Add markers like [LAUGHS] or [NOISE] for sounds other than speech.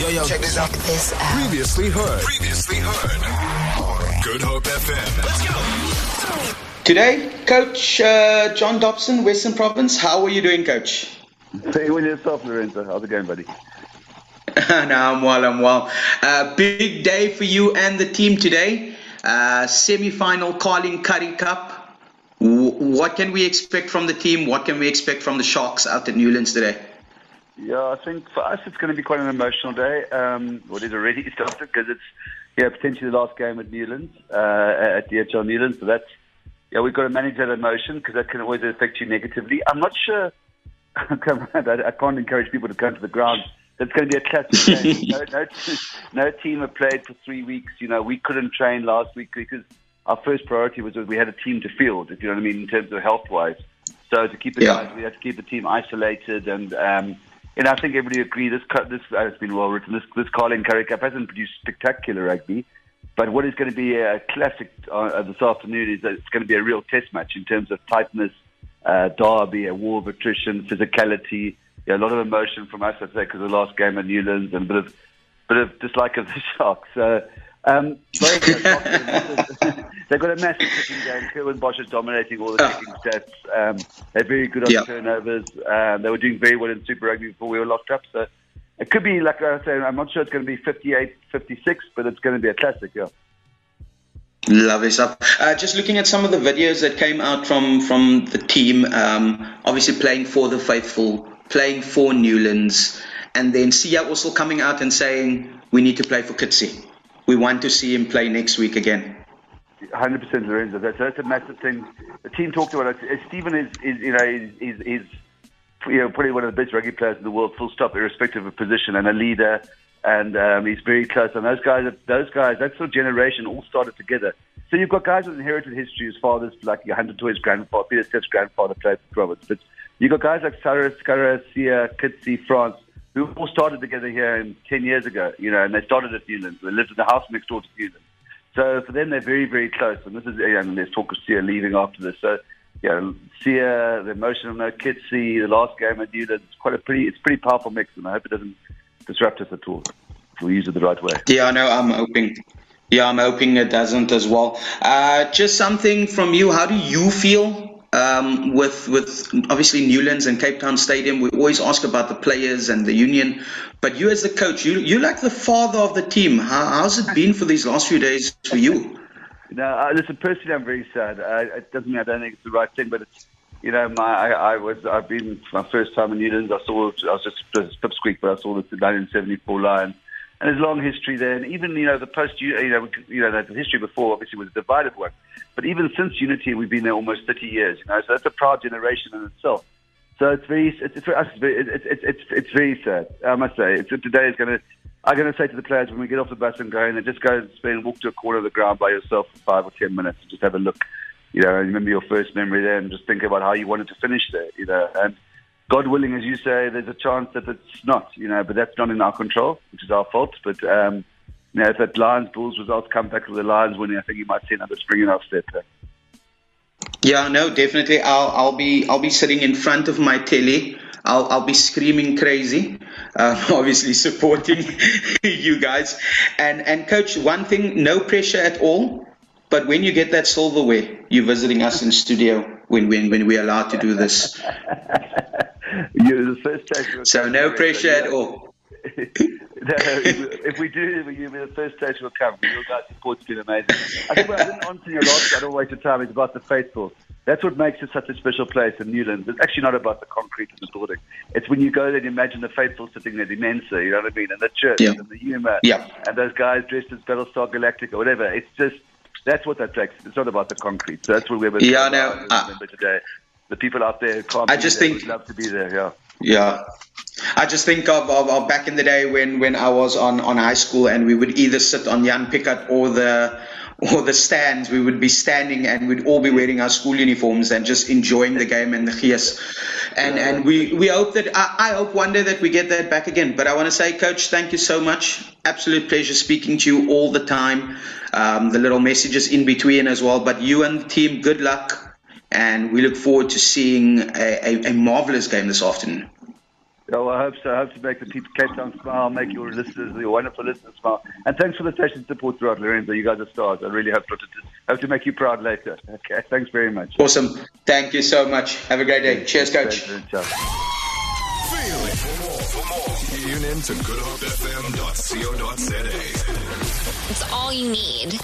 Yo, yo, check this out. This out. Previously heard. Previously heard. Good Hope FM. Let's go. Today, Coach uh, John Dobson, Western Province. How are you doing, Coach? Say with yourself, Lorenzo. How's it going, buddy? [LAUGHS] no, I'm well, I'm well. Uh, big day for you and the team today. Uh, semi-final Carling Currie Cup. W- what can we expect from the team? What can we expect from the Sharks out at Newlands today? Yeah, I think for us it's going to be quite an emotional day. Um, well, it is already [LAUGHS] started because it's yeah potentially the last game at Newlands uh, at DHL Newlands. So that's yeah we've got to manage that emotion because that can always affect you negatively. I'm not sure. [LAUGHS] I, I can't encourage people to come to the ground. It's going to be a classic game. [LAUGHS] no, no, no team have played for three weeks. You know, we couldn't train last week because our first priority was we had a team to field. If you know what I mean, in terms of health wise. So to keep the Yeah. guys, we had to keep the team isolated and. Um, and I think everybody agree this this uh, has been well written. This this Carling Currie Cup hasn't produced spectacular rugby, but what is going to be a classic uh, this afternoon is that it's going to be a real test match in terms of tightness, uh, derby, a war of attrition, physicality, yeah, a lot of emotion from us. I'd say because the last game at Newlands and a bit of bit of dislike of the [LAUGHS] Sharks. So. Um, [LAUGHS] very. They've got a massive kicking game. Curwin Bosch is dominating all the kicking stats. Um, they're very good on Yeah. turnovers. Um, they were doing very well in Super Rugby before we were locked up. So it could be, like I say, I'm not sure it's going to be 58 56, but it's going to be a classic, yeah. Lovely stuff. Uh, just looking at some of the videos that came out from from the team, um, obviously playing for the faithful, playing for Newlands, and then Siya also coming out and saying we need to play for Kitsi. We want to see him play next week again. 100% Lorenzo. That's, that's a massive thing. The team talked about it. Uh, Stephen is, is you know, is, is, is you know, probably one of the best rugby players in the world, full stop, irrespective of position, and a leader. And um, he's very close. And those guys, those guys, that sort of generation all started together. So you've got guys with inherited history. His father's like your Hunter Toy's grandfather, Pieter-Steph's grandfather played for Roberts. But you've got guys like Sarah, Scarra, Siya, Kitsi, Frans, who all started together here 10 years ago, you know, and they started at Newlands. They lived in the house next door to Newlands. So for them, they're very, very close. And this is, and there's talk of Siya leaving after this. So, yeah, Siya, the emotion of no Kitsi, the last game at Newlands, it's quite a pretty, it's a pretty powerful mix. And I hope it doesn't disrupt us at all. We'll use it the right way. Yeah, I know. I'm hoping. Yeah, I'm hoping it doesn't as well. Uh, just something from you. How do you feel um, with with obviously Newlands and Cape Town Stadium? We always ask about the players and the union, but you as the coach, you you like the father of the team. How, how's it been for these last few days for you? No, uh, listen. Personally, I'm very sad. Uh, it doesn't mean I don't think it's the right thing, but it's you know, my I, I was I've been my first time in Newlands. I saw I was just just Pipsqueak, but I saw the 1974 Lions, and there's long history there. And even you know the post you know you know the history before obviously was a divided one, but even since Unity, we've been there almost 30 years. You know, so that's a proud generation in itself. So it's very, it's, it's for us, it's, it's, it's, it's, very sad. I must say, it's, today is going to, I'm going to say to the players when we get off the bus and go and just go and spend, walk to a corner of the ground by yourself for five or ten minutes, and just have a look. You know, remember your first memory there, and just think about how you wanted to finish there. You know, and God willing, as you say, there's a chance that it's not. You know, but that's not in our control, which is our fault. But um, you know, if that Lions Bulls results come back with the Lions winning, I think you might see another spring in our step there. Yeah, no, definitely. I'll I'll be I'll be sitting in front of my telly. I'll I'll be screaming crazy, uh, [LAUGHS] obviously supporting [LAUGHS] you guys. And and coach, one thing, no pressure at all. But when you get that silverware, you're visiting us in studio when when when we're allowed to do this. [LAUGHS] [LAUGHS] You're the first. So no pressure at all. [LAUGHS] no, if we do, you'll be the first station will come. Your guys' support's been amazing. I think what I didn't answer your last, I don't waste your time, it's about the faithful. That's what makes it such a special place in Newlands. It's actually not about the concrete and the building. It's when you go there and imagine the faithful sitting there, the Mensa, you know what I mean, and the church Yeah. and the humour, Yeah. and those guys dressed as Battlestar Galactica or whatever. It's just, that's what that takes. It's not about the concrete. So that's what we're Yeah, no, I- remember today. The people out there who can't I just think- love to be there, yeah. Yeah. I just think of, of, of back in the day when, when I was on, on high school and we would either sit on Jan Pickard or the or the stands. We would be standing and we'd all be wearing our school uniforms and just enjoying the game and the gees. And and we, we hope that I, I hope one day that we get that back again. But I want to say, Coach, thank you so much. Absolute pleasure speaking to you all the time. Um, the little messages in between as well. But you and the team, good luck. And we look forward to seeing a, a, a marvelous game this afternoon. Yeah, well, I hope so. I hope to make the people Cape Town smile, make your listeners, your wonderful listeners smile. And thanks for the station support throughout, Lorenzo. You guys are stars. I really hope to, hope to make you proud later. [LAUGHS] Okay, thanks very much. Awesome. Thank you so much. Have a great day. Cheers, coach. Feel it. For more, for more, tune in to goodhopefm.co.za. It's all you need.